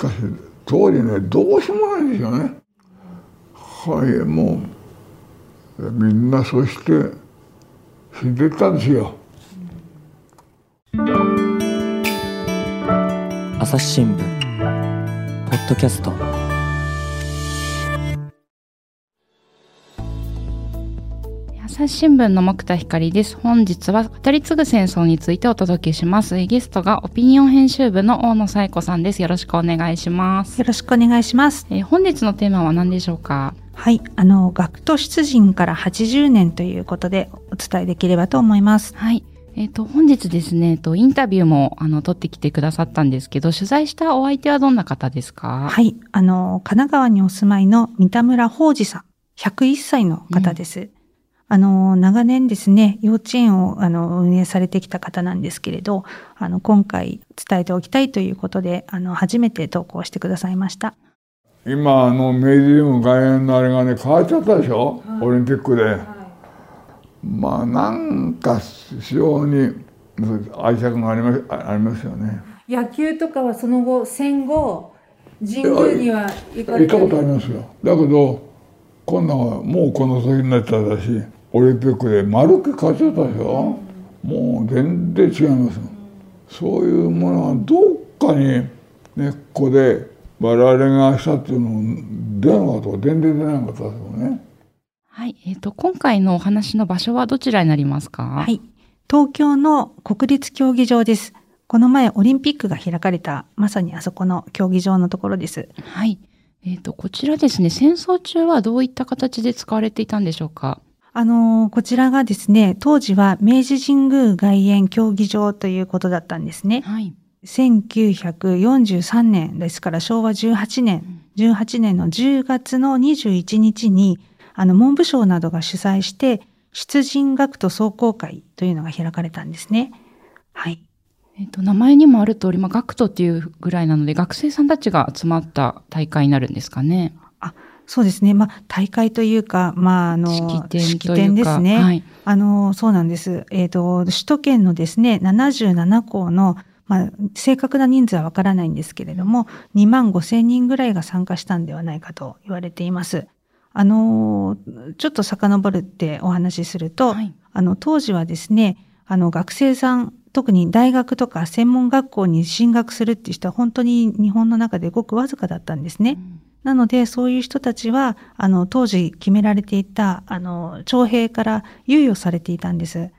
かし当時ねどうしようもないですよね。はいもうみんなそして死んでったんですよ。朝日新聞ポッドキャスト朝日新聞の木田光です。本日は語り継ぐ戦争についてお届けします。ゲストがオピニオン編集部の大野紗友子さんです。よろしくお願いします。よろしくお願いします。えー本日のテーマは何でしょうか？はい、あの学徒出陣から80年ということでお伝えできればと思います。はい。えっ、と、本日ですね、えっと、インタビューも、あの、取ってきてくださったんですけど、取材したお相手はどんな方ですか？はい、あの神奈川にお住まいの三田村宝司さん、101歳の方です。あの長年ですね、幼稚園をあの運営されてきた方なんですけれど、あの今回伝えておきたいということで、あの初めて投稿してくださいました。今あの明治神宮外苑のあれがね変わっちゃったでしょ、オリンピックで。まあなんか非常に愛着がありますあありますよね。野球とかはその後戦後神宮には行かれ行ったことありますよ。だけど今度はもうこの年になっちゃったしオリンピックで丸く変わっちゃったでしょ？もう全然違いますよ。そういうものはどっかに根っこで我々がしたっていうの出なかった全然出なかったですよね。はい。えっ、と、今回のお話の場所はどちらになりますか？はい。東京の国立競技場です。この前オリンピックが開かれた、まさにあそこの競技場のところです。はい。えっ、と、こちらですね、戦争中はどういった形で使われていたんでしょうか？あのーこちらがですね、当時は明治神宮外苑競技場ということだったんですね。はい。1943年ですから昭和18年、18年の10月の21日に、あの、文部省などが主催して、出陣学徒壮行会というのが開かれたんですね。はい。えっ、と、名前にもある通り、まあ、学徒っていうぐらいなので、学生さんたちが集まった大会になるんですかね。そうですね。まあ、大会というか、まあ、あの、式典ですね。はい。あの、そうなんです。えっ、と、首都圏のですね、77校の、まあ、正確な人数はわからないんですけれども、2万5千人ぐらいが参加したんではないかと言われています。あの、ちょっと遡るってお話しすると、はい。あの、当時はですね、あの、学生さん、特に大学とか専門学校に進学するっていう人は本当に日本の中でごくわずかだったんですね。なので、そういう人たちは、あの、当時決められていた、あの、徴兵から猶予されていたんです。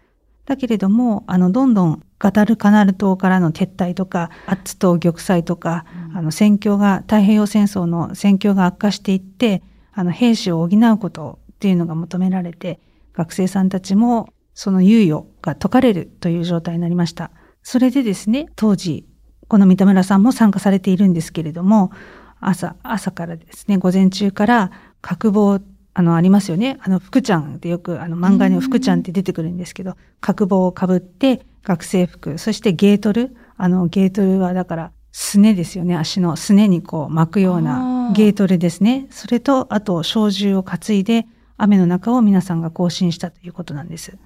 だけれども、あの、どんどんガダルカナル島からの撤退とか、アッツ島玉砕とか、あの、戦況が、太平洋戦争の戦況が悪化していって、あの、兵士を補うことっていうのが求められて、学生さんたちも、その猶予が解かれるという状態になりました。それでですね、当時、この三田村さんも参加されているんですけれども、朝、朝からですね、午前中から角棒、あの、ありますよね。あの、福ちゃんってよく、あの、漫画に福ちゃんって出てくるんですけど、角棒をかぶって、学生服、そしてゲートル。あの、ゲートルはだから、すねですよね。足のすねにこう巻くようなゲートルですね。それと、あと、小銃を担いで、雨の中を皆さんが行進したということなんです。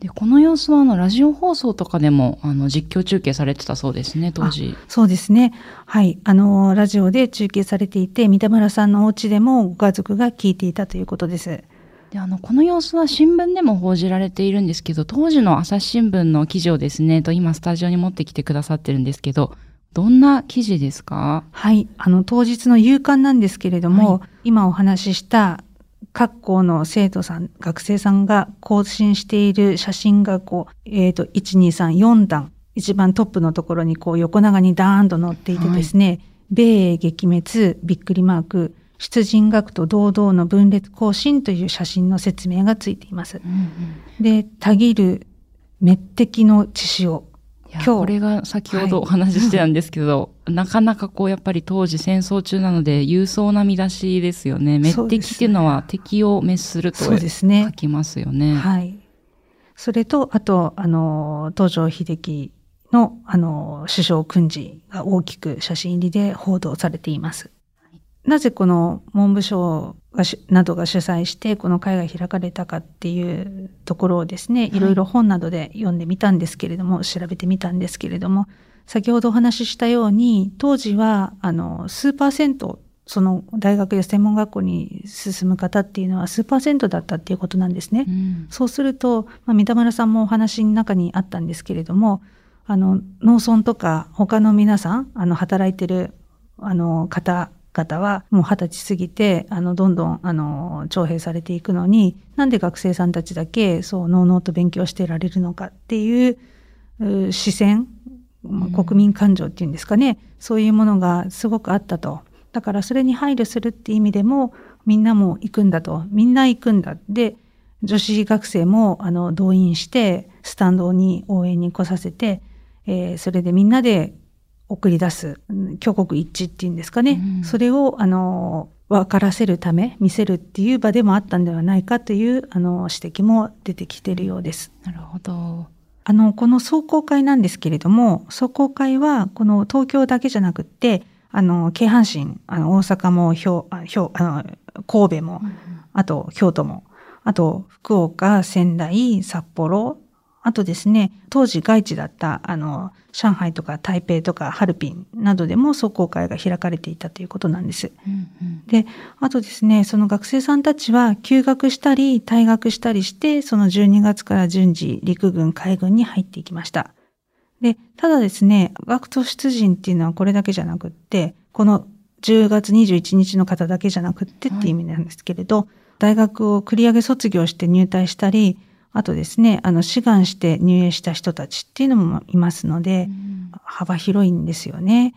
で、この様子は、あの、ラジオ放送とかでも、あの、実況中継されてたそうですね、当時。そうですね。はい。あの、ラジオで中継されていて、三田村さんのお家でもご家族が聞いていたということです。で、あの、この様子は新聞でも報じられているんですけど、当時の朝日新聞の記事をですね、と今スタジオに持ってきてくださってるんですけど、どんな記事ですか？はい。あの、当日の夕刊なんですけれども、今お話しした各校の生徒さん、学生さんが更新している写真がこう、えっ、と、1、2、3、4段、一番トップのところにこう横長にダーンと載っていてですね、米英撃滅、びっくりマーク、出陣学と堂々の分裂行進という写真の説明がついています。で、たぎる滅敵の血潮。今日これが先ほどお話ししてたんですけど、なかなかこうやっぱり当時戦争中なので勇壮な見出しですよね。滅敵っていうのは敵を滅するとそうですね書。きますよね。はい。それと、あと、あの、東条秀樹の、あの、首相訓示が大きく写真入りで報道されています。なぜこの文部省がしなどが主催してこの会が開かれたかっていうところをですね、いろいろ本などで読んでみたんですけれども、調べてみたんですけれども、先ほどお話ししたように、当時は、あの、数パーセント、その大学や専門学校に進む方っていうのは数パーセントだったっていうことなんですね。うんそうすると、まあ、三田村さんもお話の中にあったんですけれども、あの、農村とか他の皆さん、あの、働いてる、あの、方々は、もう二十歳過ぎて、あの、どんどん、あの、徴兵されていくのに、なんで学生さんたちだけ、そう、のうのうと勉強してられるのかっていう、う視線、まあ国民感情っていうんですかね、そういうものがすごくあったと。だからそれに配慮するって意味でも、みんなも行くんだと。みんな行くんだ。で、女子学生もあの動員して、スタンドに応援に来させて、えーそれでみんなで送り出す、うん挙国一致っていうんですかね。うんそれを、あの、分からせるため、見せるっていう場でもあったんではないかという、あの、指摘も出てきているようです。なるほど。あの、この壮行会なんですけれども、壮行会は、この東京だけじゃなくって、あの、京阪神、あの、大阪も、兵、あ、兵、あの、神戸も、あと、京都も、あと、福岡、仙台、札幌、あとですね、当時外地だった、あの、上海とか台北とかハルピンなどでも壮行会が開かれていたということなんです。うんうんで、あとですね、その学生さんたちは休学したり退学したりして、その12月から順次陸軍海軍に入っていきました。で、ただですね、学徒出陣っていうのはこれだけじゃなくって、この10月21日の方だけじゃなくってっていう意味なんですけれど、大学を繰り上げ卒業して入隊したり、あとですね、あの、志願して入営した人たちっていうのもいますので、幅広いんですよね。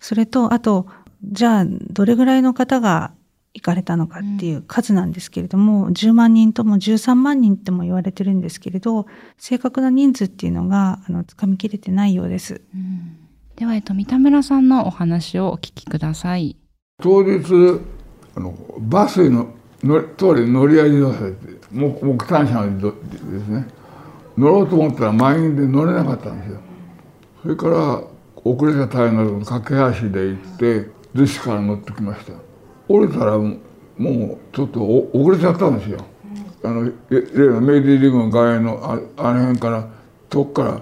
それと、あと、じゃあ、どれぐらいの方が行かれたのかっていう数なんですけれども、10万人とも13万人っても言われてるんですけれど、正確な人数っていうのが、あの、つかみきれてないようです。うんでは、えっと、三田村さんのお話をお聞きください。当日あのバスにの乗り通り乗り合いに乗せて木木炭車にどですね。乗ろうと思ったら満員で乗れなかったんですよ。それから遅れた大変なとこ架け橋で行って逗子から乗ってきました。降りたらもうちょっとお遅れちゃったんですよ。あのい例のメイディリングの外苑のああの辺から遠くから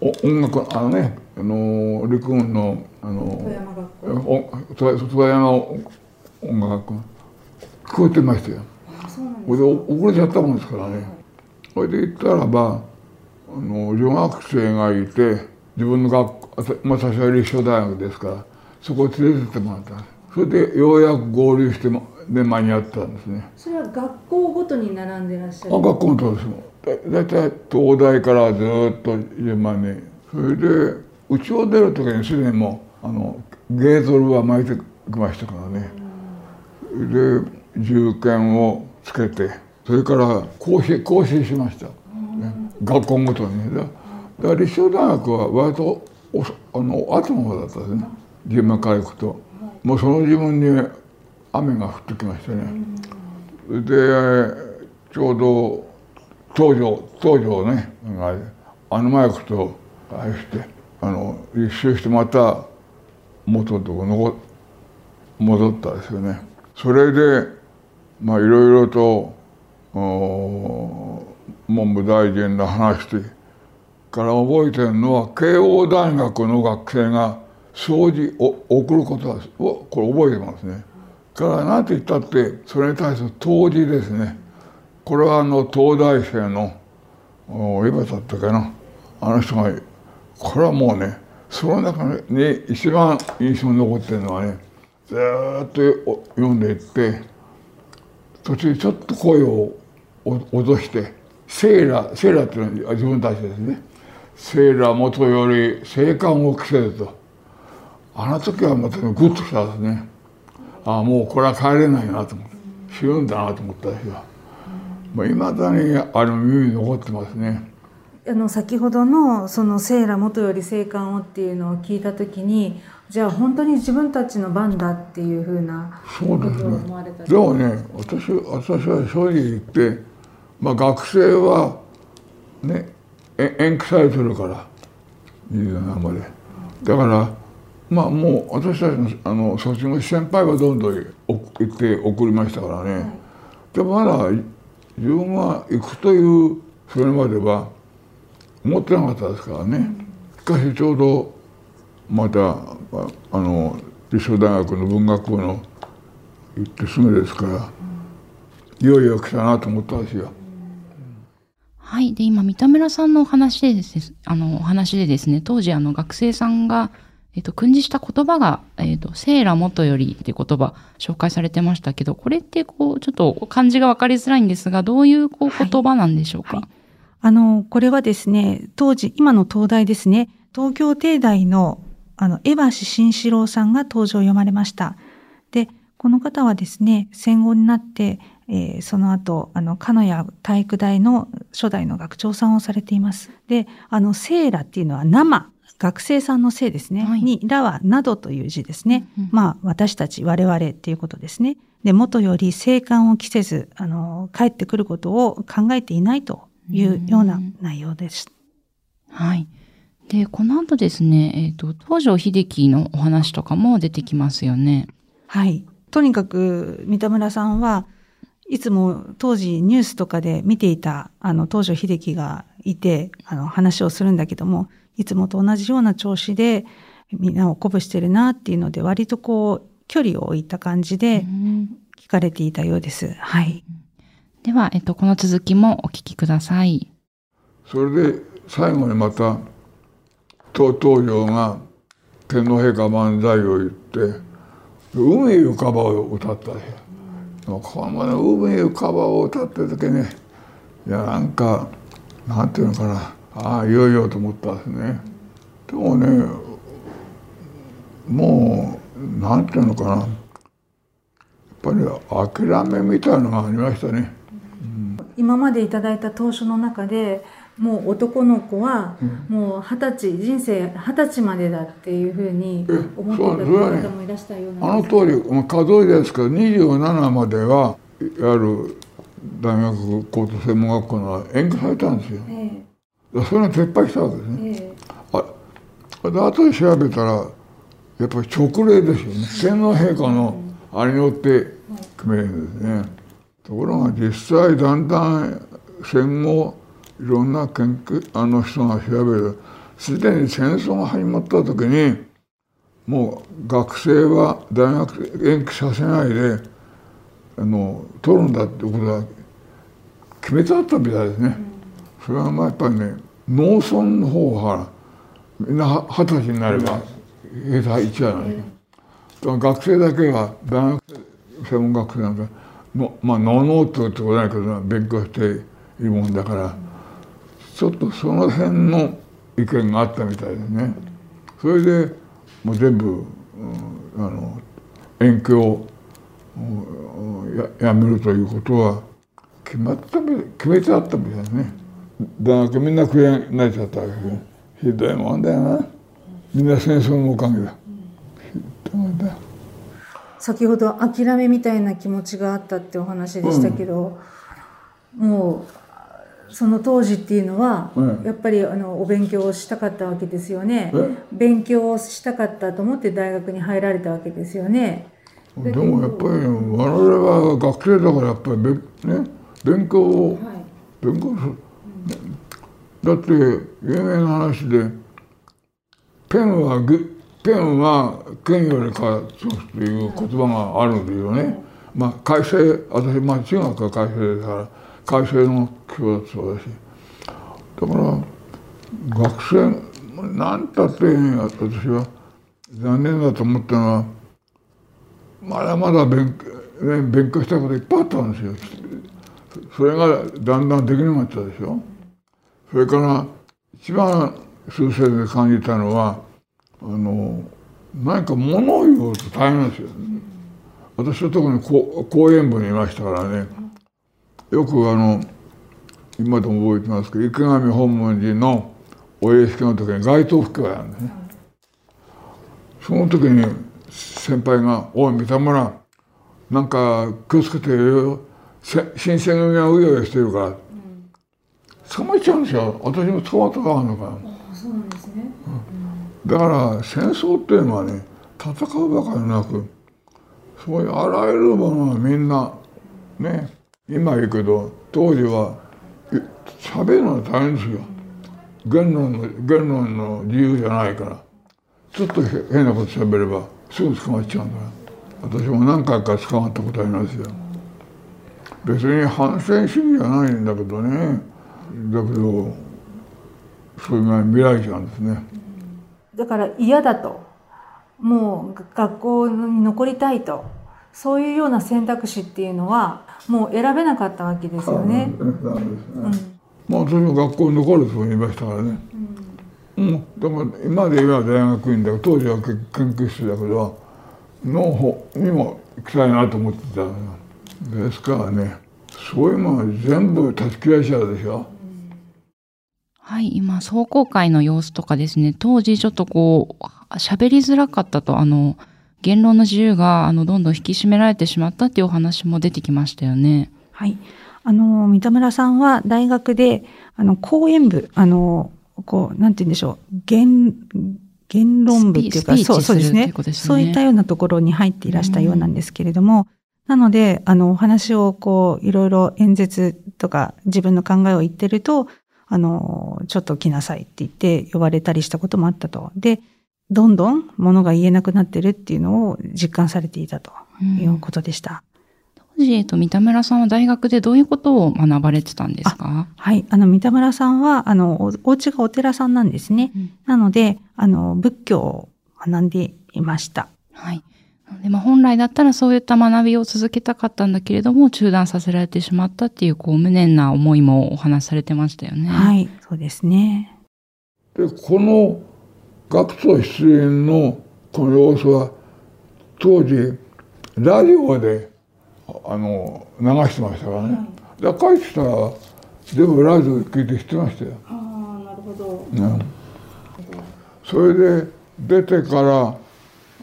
お音楽あのねあの陸軍のあの富山学校。音楽学校。聞こえてましたよ。あそで遅れちゃったもんですからね。それで行ったらばあの女学生がいて自分の学校まあ私は立正大学ですからそこを連れてってもらったそれでようやく合流してもで間に合ったんですね。それは学校ごとに並んでらっしゃる。あ学校のとですもだだいたい東大からずっと順番に。それでうちを出る時にすでにもうあのゲートルは巻いてきましたからね。で銃剣をつけてそれから講師講師しました、ね、学校ごとにだから立正大学は割とおあの後の方だったですね。現場から行くと。もうその自分に雨が降ってきましてね、でちょうど東条東条ね。あの前行くとああしてあの一周してまた元のとこ残戻ったんですよね。それでまあいろいろと文部大臣の話してから覚えてるのは慶応大学の学生が掃除を送ることはこれ覚えてますね。から何て言ったってそれに対する当時ですねこれはあの東大生のお今だったかなあの人がこれはもうねその中に一番印象に残ってるのはねずっと読んでいって途中ちょっと声を脅して「セーラー」セーラーっていうのは自分たちですね「セーラー元より生還を着せる」と。あの時はまたグッとしたんですね。ああもうこれは帰れないなと思って死ぬんだなと思ったんですよいまだにあの耳に残ってますね。あの先ほどのその「セーラ元より生還を」っていうのを聞いた時にじゃあ本当に自分たちの番だっていうふうなそうですね。でもね私私は正直言って、まあ、学生はねえ延期されてるから27まで。だからまあもう私たちのあの卒業先輩はどんどん行って送りましたからね、でもまだ自分が行くというそれまでは思ってなかったですからね、しかしちょうどまたああの立正大学の文学部の行ってすぐですからいよいよ来たなと思ったんですよ。はい。で、今、三田村さんのお話でですね、あの、お話でですね、当時、あの、学生さんが、えっと、訓示した言葉が、えっと、セーラ元よりっていう言葉、紹介されてましたけど、これって、こう、ちょっと漢字がわかりづらいんですが、どういう、こう、はい言葉なんでしょうか、はいあの、これはですね、当時、今の東大ですね、東京帝大の、あの、江橋慎四郎さんが登場を読まれました。で、この方はですね、戦後になって、えーその後、あの、鹿屋体育大の初代の学長さんをされています。で、あの、セーラっていうのは生、学生さんのせいですね。はいに、らはなどという字ですね。うんうんまあ、私たち、我々っていうことですね。で、元より生還を着せず、あの、帰ってくることを考えていないというような内容です。はい。で、この後ですね、えっ、と、東条秀樹のお話とかも出てきますよね。はい。とにかく、三田村さんはいつも当時ニュースとかで見ていた、あの、東条秀樹がいて、あの、話をするんだけども、いつもと同じような調子で、みんなを鼓舞してるなっていうので、割とこう、距離を置いた感じでうん聞かれていたようです。はい。では、えっ、と、この続きもお聞きください。それで最後にまた東東条が天皇陛下万歳を言って「海浮かば」を歌ったで。このね海浮かばを歌ってる時ねいやなんかなんていうのかなああいよいよと思ったんですね。でもねもうなんていうのかなやっぱり諦めみたいなのがありましたね。今までいただいた当初の中でもう男の子はもう二十歳人生二十歳までだっていうふうに思っていた方もいらしたようなんです。あの通りまあ数えですけど27まではある大学高等専門学校の延期されたんですよ。えそれが撤廃したわけですえね。えあで後で調べたらやっぱり勅令ですよね。天皇陛下のあれによって決めるんですね。ところが実際だんだん戦後いろんな研究あの人が調べるすでに戦争が始まった時にもう学生は大学延期させないであの取るんだってことは決めてあったみたいですね。それはまあやっぱりね農村の方はみんな二十歳になれば兵隊一じゃないですか。だから学生だけは大学専門学生なんかのまあのうのうと言ってことないけど勉強しているもんだからちょっとその辺の意見があったみたいですね。それでもう全部、うんあの延期をうんややめるということは決まったみ決めてあったみたいですね。大学みんな食えなっちゃったわけで。ひどいもんだよな。みんな戦争のおかげだ。ひどいもんだよ。先ほど諦めみたいな気持ちがあったってお話でしたけど、もうその当時っていうのは、うん。やっぱりあのお勉強をしたかったわけですよね。え？勉強をしたかったと思って大学に入られたわけですよね。でもやっぱり我々は学生だからやっぱりべね？勉強をはい。勉強する、だって有名な話でペンはぐペンは剣よりかそうっていう言葉があるんですよね。まあ改正私まあ中学は改正だから改正の教だそうだしだから学生なんたって私は残念だと思ったのはまだまだ勉,、ね、勉強したこといっぱいあったんですよ。それがだんだんできなくなったでしょ。それから一番数生で感じたのはあの何か物を言うと大変なんですよ。私は特にこ講演部にいましたからねよくあの今でも覚えてますけど池上本門寺のお屋敷の時に街頭布教をやるんですね。その時に先輩が「おい三田村なんか気をつけてよせ新選組がうようよしてるから」捕まっちゃうんですよ私も捕まったからあるのかな。そうなんですねだから戦争っていうのはね戦うばかりなくそういうあらゆるものがみんなね今言うけど当時は喋るのは大変ですよ。言論の言論の自由じゃないから。ちょっと変なこと喋ればすぐ捕まっちゃうんだ私も何回か捕まったことありますよ。別に反戦主義じゃないんだけどね。だけどそういう前に見られちゃうんですね。だから嫌だと。もう学校に残りたいと。そういうような選択肢っていうのはもう選べなかったわけですよね。まあ私も学校に残るつもりいましたからね。うん、だから今で言えば大学院だけど当時は研究室だけどの方にも行きたいなと思ってたですからねそういうものは全部断ち切られちゃうでしょ。はい、今、壮行会の様子とかですね、当時ちょっとこう、喋りづらかったと、あの、言論の自由が、あの、どんどん引き締められてしまったっていうお話も出てきましたよね。はい。あの、三田村さんは大学で、あの、講演部、あの、こう、なんて言うんでしょう、言、言論部っていうか、そうそうですね、ね、そういったようなところに入っていらしたようなんですけれども、なので、あの、お話をこう、いろいろ演説とか自分の考えを言ってると、あの、ちょっと来なさいって言って呼ばれたりしたこともあったと。で、どんどん物が言えなくなってるっていうのを実感されていたということでした。うん、当時、えっと、三田村さんは大学でどういうことを学ばれてたんですか？はい。あの、三田村さんは、あの、おお家がお寺さんなんですね。うん、なので、あの、仏教を学んでいました。はい。でまあ、本来だったらそういった学びを続けたかったんだけれども、中断させられてしまったっていう、こう、無念な思いもお話しされてましたよね。はい、そうですね。で、この学徒出演のこの様子は、当時、ラジオで、あの、流してましたからね。はい、帰ってきたら、全部ラジオ聞いて知ってましたよ。ああ、なるほど。ね、それで、出てから、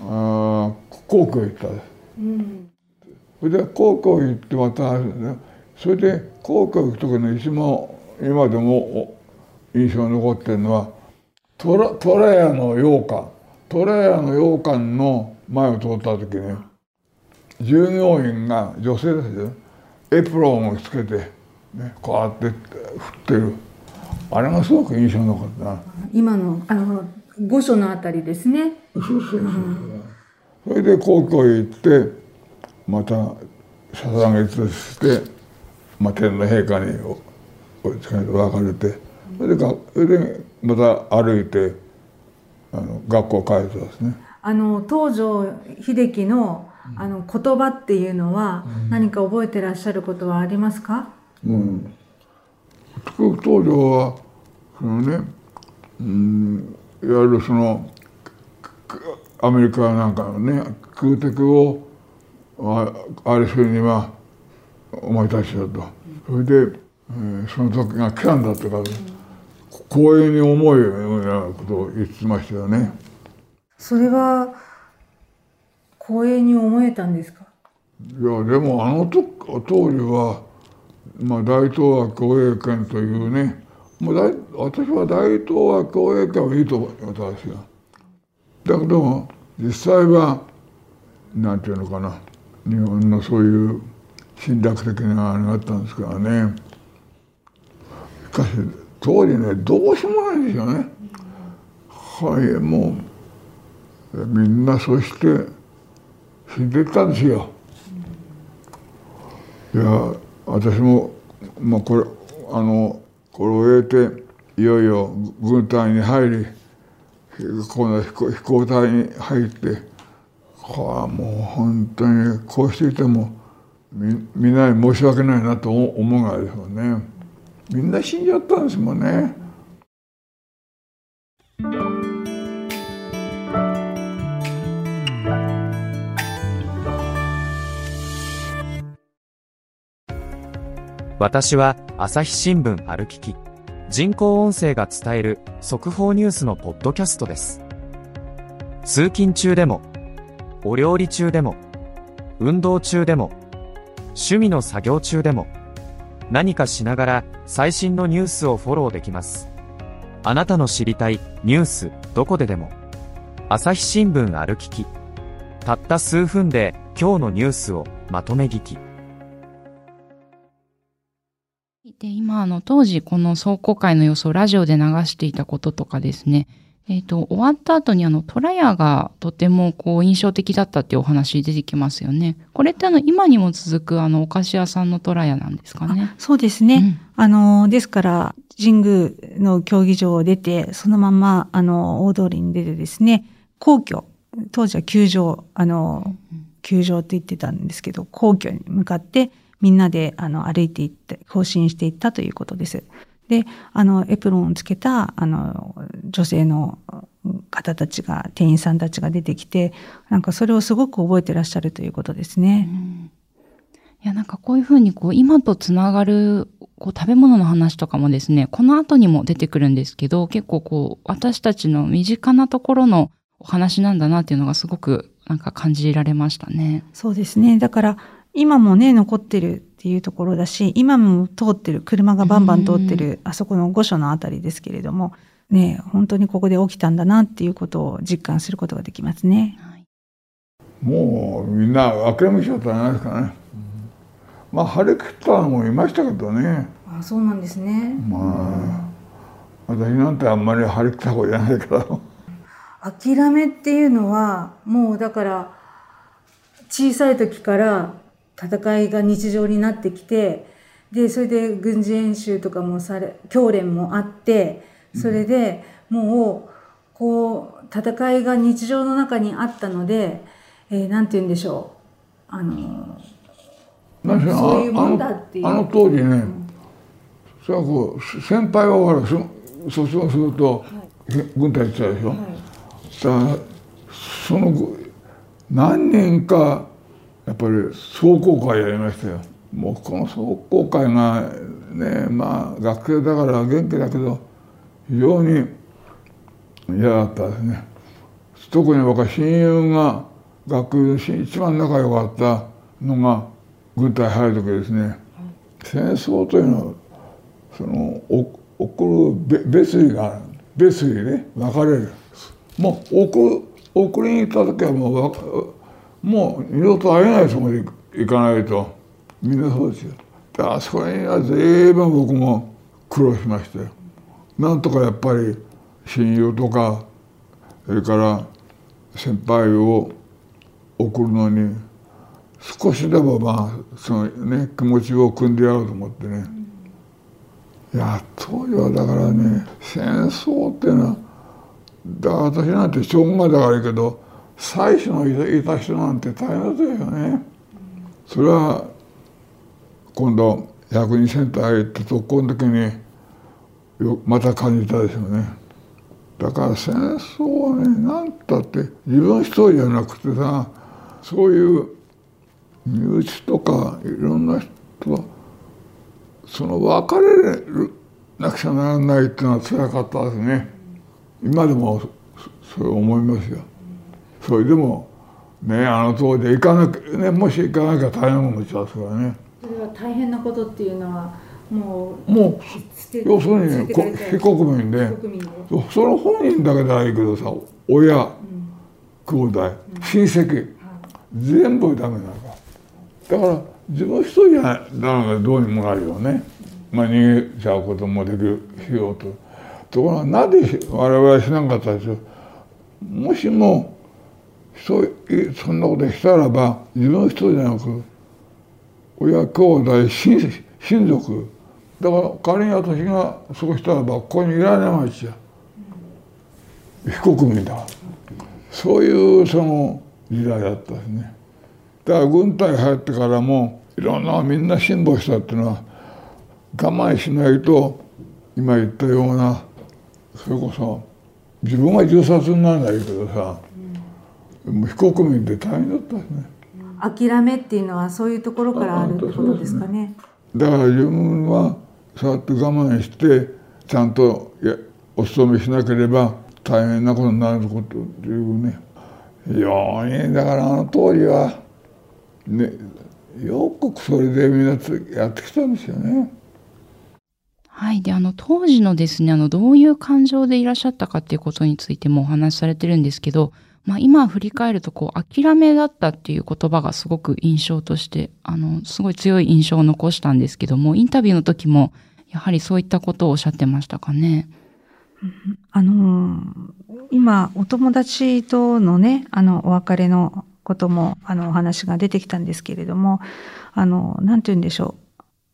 あ皇居行ったです、うん、それで皇居行ってまたねそれで皇居行く時の一番今でも印象に残ってるのはトラトラヤの羊羹。トラヤの羊羹の前を通った時に従業員が女性ですよエプロンをつけて、ね、こうやって振ってる。あれがすごく印象に残ったな。今のあの御所のあたりですね。そうそうそう、う。んそれで皇居へ行ってまた捧げとして、まあ、天皇陛下に別れてそれでそれでまた歩いてあの学校帰ったですね。あの東条英機のあの言葉っていうのは何か覚えてらっしゃることはありますか？うん。東条はそのね、うん、いわゆるそのアメリカなんかのね空敵をあれするにはお前たちだとそれで、えー、その時が来たんだとか光栄に思うようなことを言ってましたよね。それは光栄に思えたんですか？いやでもあの時当時は、まあ、大東亜共栄圏というねもう大私は大東亜共栄圏はいいと思ったんですよ。だけど実際は何て言うのかな日本のそういう侵略的なあれがあったんですからねしかし当時ねどうしようもないんですよね。はいもうみんなそして死んでったんですよ。いや私も、まあ、これあのこれを終えていよいよ軍隊に入りこの飛行隊に入ってはあもう本当にこうしていてもみみんなに申し訳ないなと思うがですよねみんな死んじゃったんですもんね。私は朝日新聞歩きき人工音声が伝える速報ニュースのポッドキャストです。通勤中でも、お料理中でも、運動中でも、趣味の作業中でも、何かしながら最新のニュースをフォローできます。あなたの知りたいニュースどこででも。朝日新聞歩きき。たった数分で今日のニュースをまとめ聞き。で、今、あの、当時、この壮行会の様子をラジオで流していたこととかですね、えっ、と、終わった後にあの、トラヤがとてもこう印象的だったっていうお話出てきますよね。これってあの、今にも続くあの、お菓子屋さんのトラヤなんですかね。そうですね。うんあの、ですから、神宮の競技場を出て、そのまま、あの、大通りに出てですね、皇居、当時は球場、あの、球場って言ってたんですけど、皇居に向かって、みんなで、あの、歩いていって、行進していったということです。で、あの、エプロンをつけた、あの、女性の方たちが、店員さんたちが出てきて、なんかそれをすごく覚えてらっしゃるということですね。いや、なんかこういうふうにこう、今とつながる、こう、食べ物の話とかもですね、この後にも出てくるんですけど、結構こう、私たちの身近なところのお話なんだなっていうのがすごく、なんか感じられましたね。そうですね。だから、今もね、残ってるっていうところだし、今も通ってる、車がバンバン通ってる、あそこの御所のあたりですけれども、ね、本当にここで起きたんだなっていうことを実感することができますね。はい。もうみんな諦めちゃったんじゃないですかね。まあ張り切ったのもいましたけどね。あそうなんですね。まあ私なんてあんまり張り切った方じゃないから。諦めっていうのはもうだから小さい時から戦いが日常になってきてでそれで軍事演習とかもされ教練もあってそれでもうこう戦いが日常の中にあったので、えーなんて言うんでしょう。あのそういうもんだっていう。あの当時ね、それはこう先輩はほらそ卒業すると、軍隊行ってたでしょ。だからその何人かやっぱり壮行会やりましたよ。もうこの壮行会がねまあ学生だから元気だけど非常に嫌だったですね。特に僕は親友が学校で一番仲良かったのが軍隊入る時ですね。戦争というのはそのお送るべ別離がある別離ね別れるもう送送りに行った時はもうわもう二度と会えないつもりで行かないと。みんなそうですよ。だからそれには随分僕も苦労しましたよ。なんとかやっぱり親友とかそれから先輩を送るのに少しでもまあそのね気持ちを組んでやろうと思ってね、いや当時はだからね戦争っていうのはだ私なんて将軍がだからいいけど妻子のいた人なんて大変だよね。それは今度百人センター行った特攻の時によまた感じたですよね。だから戦争はね何たって自分一人じゃなくてさそういう身内とかいろんな人はその別れるなくちゃならないっていうのは辛かったですね。今でもそう思いますよ。それでもねあの当時行かなきゃねもし行かなきゃ大変なことですからね。それは大変なことっていうのはもうもう要するに非国民で。その本人だけではいいけどさ親兄弟親戚全部ダメなのか。だから自分一人じゃなのでどうにもなるよね、まあ、逃げちゃうこともできるしようと。ところがなぜ我々はしなかったですよもしもそうそんなことしたらば自分一人じゃなく親兄弟親親族。だから仮に私がそうしたらばここにいられないじゃ非国民だ。そういうその時代だったですね。だから軍隊入ってからもいろんなみんな辛抱したっていうのは我慢しないと今言ったようなそれこそ自分が銃殺にならないけどさ、もう非国民って大変だったですね諦めっていうのはそういうところからあるってことですかね。だから自分はそうやって我慢してちゃんとやお勤めしなければ大変なことになることっていうね非常にだからあの当時はねよくそれでみんなつやってきたんですよね。はい。で、あの、当時のですね、あの、どういう感情でいらっしゃったかっていうことについてもお話しされてるんですけど、まあ、今振り返ると、こう、諦めだったっていう言葉がすごく印象として、あの、すごい強い印象を残したんですけども、インタビューの時も、やはりそういったことをおっしゃってましたかね？あのー今、お友達とのね、あの、お別れのことも、あの、お話が出てきたんですけれども、あの、なんて言うんでしょ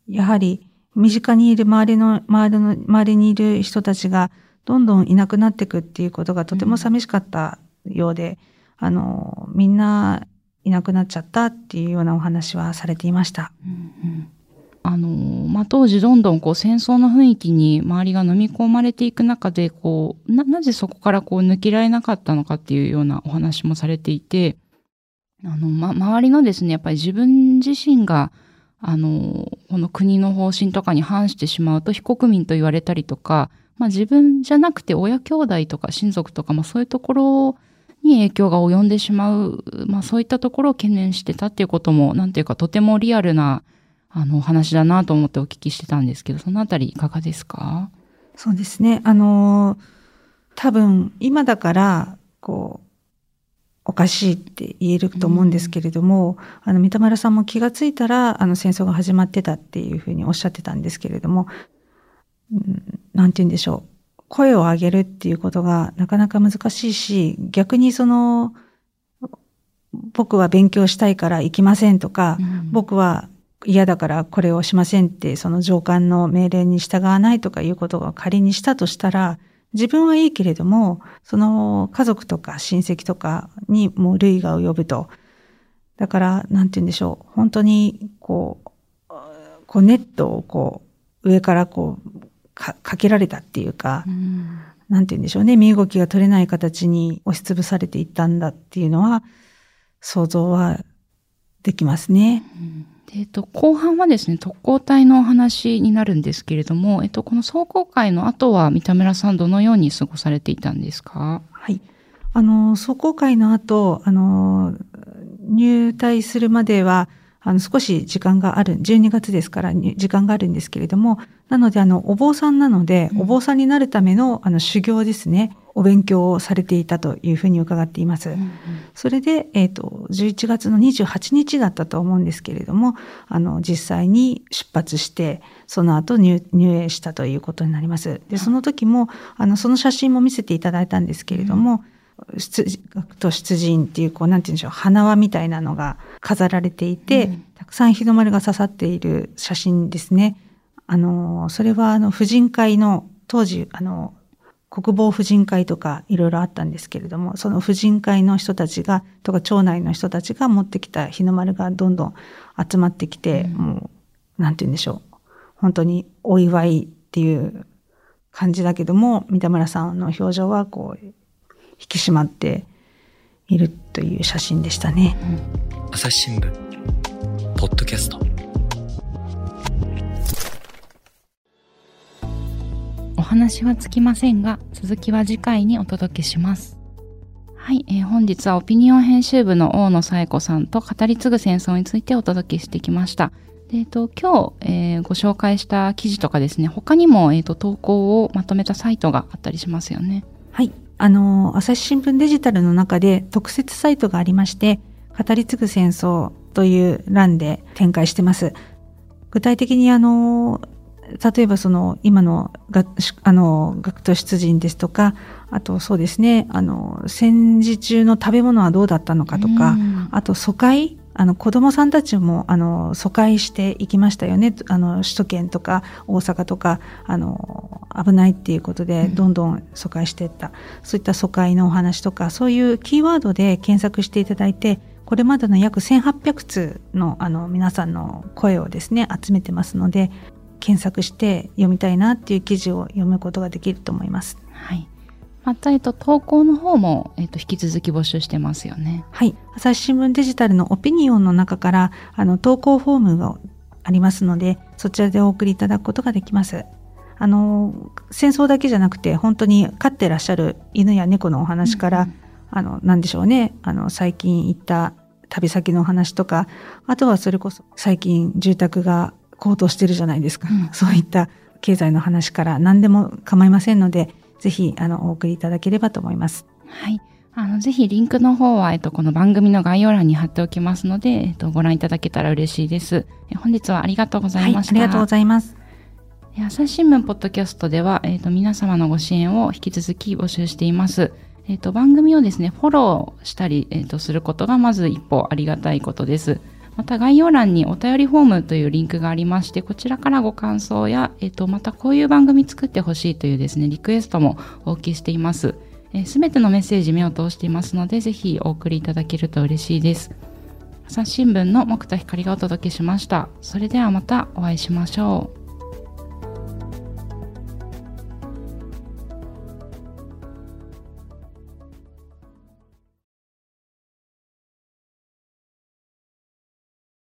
う。やはり、身近にいる周りの、周りの、周りにいる人たちが、どんどんいなくなっていくっていうことがとても寂しかったようで、あの、みんないなくなっちゃったっていうようなお話はされていました。うんあの、まあ、当時どんどんこう戦争の雰囲気に周りが飲み込まれていく中で、こう、な、なぜそこからこう抜けられなかったのかっていうようなお話もされていて、あの、ま、周りのですね、やっぱり自分自身が、あの、この国の方針とかに反してしまうと非国民と言われたりとか、まあ自分じゃなくて親兄弟とか親族とか、まあそういうところに影響が及んでしまう、まあそういったところを懸念してたっていうことも、なんていうかとてもリアルな、あの、お話だなと思ってお聞きしてたんですけど、そのあたりいかがですか？そうですね。あの、多分、今だから、こう、おかしいって言えると思うんですけれども、あの、三田村さんも気がついたら、あの、戦争が始まってたっていうふうにおっしゃってたんですけれども、うんなんて言うんでしょう。声を上げるっていうことがなかなか難しいし、逆にその、僕は勉強したいから行きませんとか、うん僕は嫌だからこれをしませんって、その上官の命令に従わないとかいうことが仮にしたとしたら、自分はいいけれども、その家族とか親戚とかにもう類が及ぶと。だから、なんて言うんでしょう。本当に、こう、こうネットをこう、上からこう、かかけられたっていうか、うんなんて言うんでしょうね。身動きが取れない形に押しつぶされていったんだっていうのは、想像はできますね。でえっと、後半はですね、特攻隊のお話になるんですけれども、えっと、この壮行会の後は三田村さんどのように過ごされていたんですか？はい。あの、壮行会の後、あの、入隊するまでは、あの、少し時間がある、12月ですから、に時間があるんですけれども、なので、あの、お坊さんなので、お坊さんになるための、あの、修行ですね、お勉強をされていたというふうに伺っています。それで、えっ、と、11月の28日だったと思うんですけれども、あの、実際に出発して、その後入入営したということになります。で、その時も、あの、その写真も見せていただいたんですけれども、出学徒出陣っていう、こう、なんて言うんでしょう、花輪みたいなのが飾られていて、うんたくさん日の丸が刺さっている写真ですね。あの、それは、あの、婦人会の、当時、あの、国防婦人会とかいろいろあったんですけれども、その婦人会の人たちが、とか町内の人たちが持ってきた日の丸がどんどん集まってきて、もう、なんて言うんでしょう。本当にお祝いっていう感じだけども、三田村さんの表情はこう、引き締まっているという写真でしたね。朝日新聞ポッドキャストお話はつきませんが、続きは次回にお届けします。はい、えー本日はオピニオン編集部の大野紗友子さんと語り継ぐ戦争についてお届けしてきました。でえっと、今日、えーご紹介した記事とかですね、他にも、えっと、投稿をまとめたサイトがあったりしますよね。はい。あの、朝日新聞デジタルの中で特設サイトがありまして、語り継ぐ戦争という欄で展開してます。具体的にあの、例えばその今のがあの学徒出陣ですとか、あとそうですね、あの戦時中の食べ物はどうだったのかとか、うんあと疎開あの子供さんたちもあの疎開していきましたよね。あの首都圏とか大阪とかあの危ないっていうことでうんどんどん疎開していった、そういった疎開のお話とかそういうキーワードで検索していただいてこれまでの約1800通のあの皆さんの声をですね集めてますので検索して読みたいなっていう記事を読むことができると思います。はい。また、えっと、投稿の方も、えっと、引き続き募集してますよね。はい。朝日新聞デジタルのオピニオンの中から、あの、投稿フォームがありますので、そちらでお送りいただくことができます。あの、戦争だけじゃなくて、本当に飼ってらっしゃる犬や猫のお話から、うんあの、なんでしょうね。あの、最近行った旅先のお話とか、あとはそれこそ最近住宅が高騰してるじゃないですか。うんそういった経済の話から何でも構いませんので、ぜひ、あの、お送りいただければと思います。はい。あの、ぜひリンクの方は、えっと、この番組の概要欄に貼っておきますので、えっと、ご覧いただけたら嬉しいです。え本日はありがとうございました。はい、ありがとうございます。え朝日新聞ポッドキャストでは、えっ、と、皆様のご支援を引き続き募集しています。えっ、と、番組をですね、フォローしたり、えっ、と、することがまず一歩ありがたいことです。また概要欄にお便りフォームというリンクがありまして、こちらからご感想や、えっ、と、またこういう番組作ってほしいというですね、リクエストもお受けしています。すべてのメッセージ目を通していますので、ぜひお送りいただけると嬉しいです。朝日新聞の木田光がお届けしました。それではまたお会いしましょう。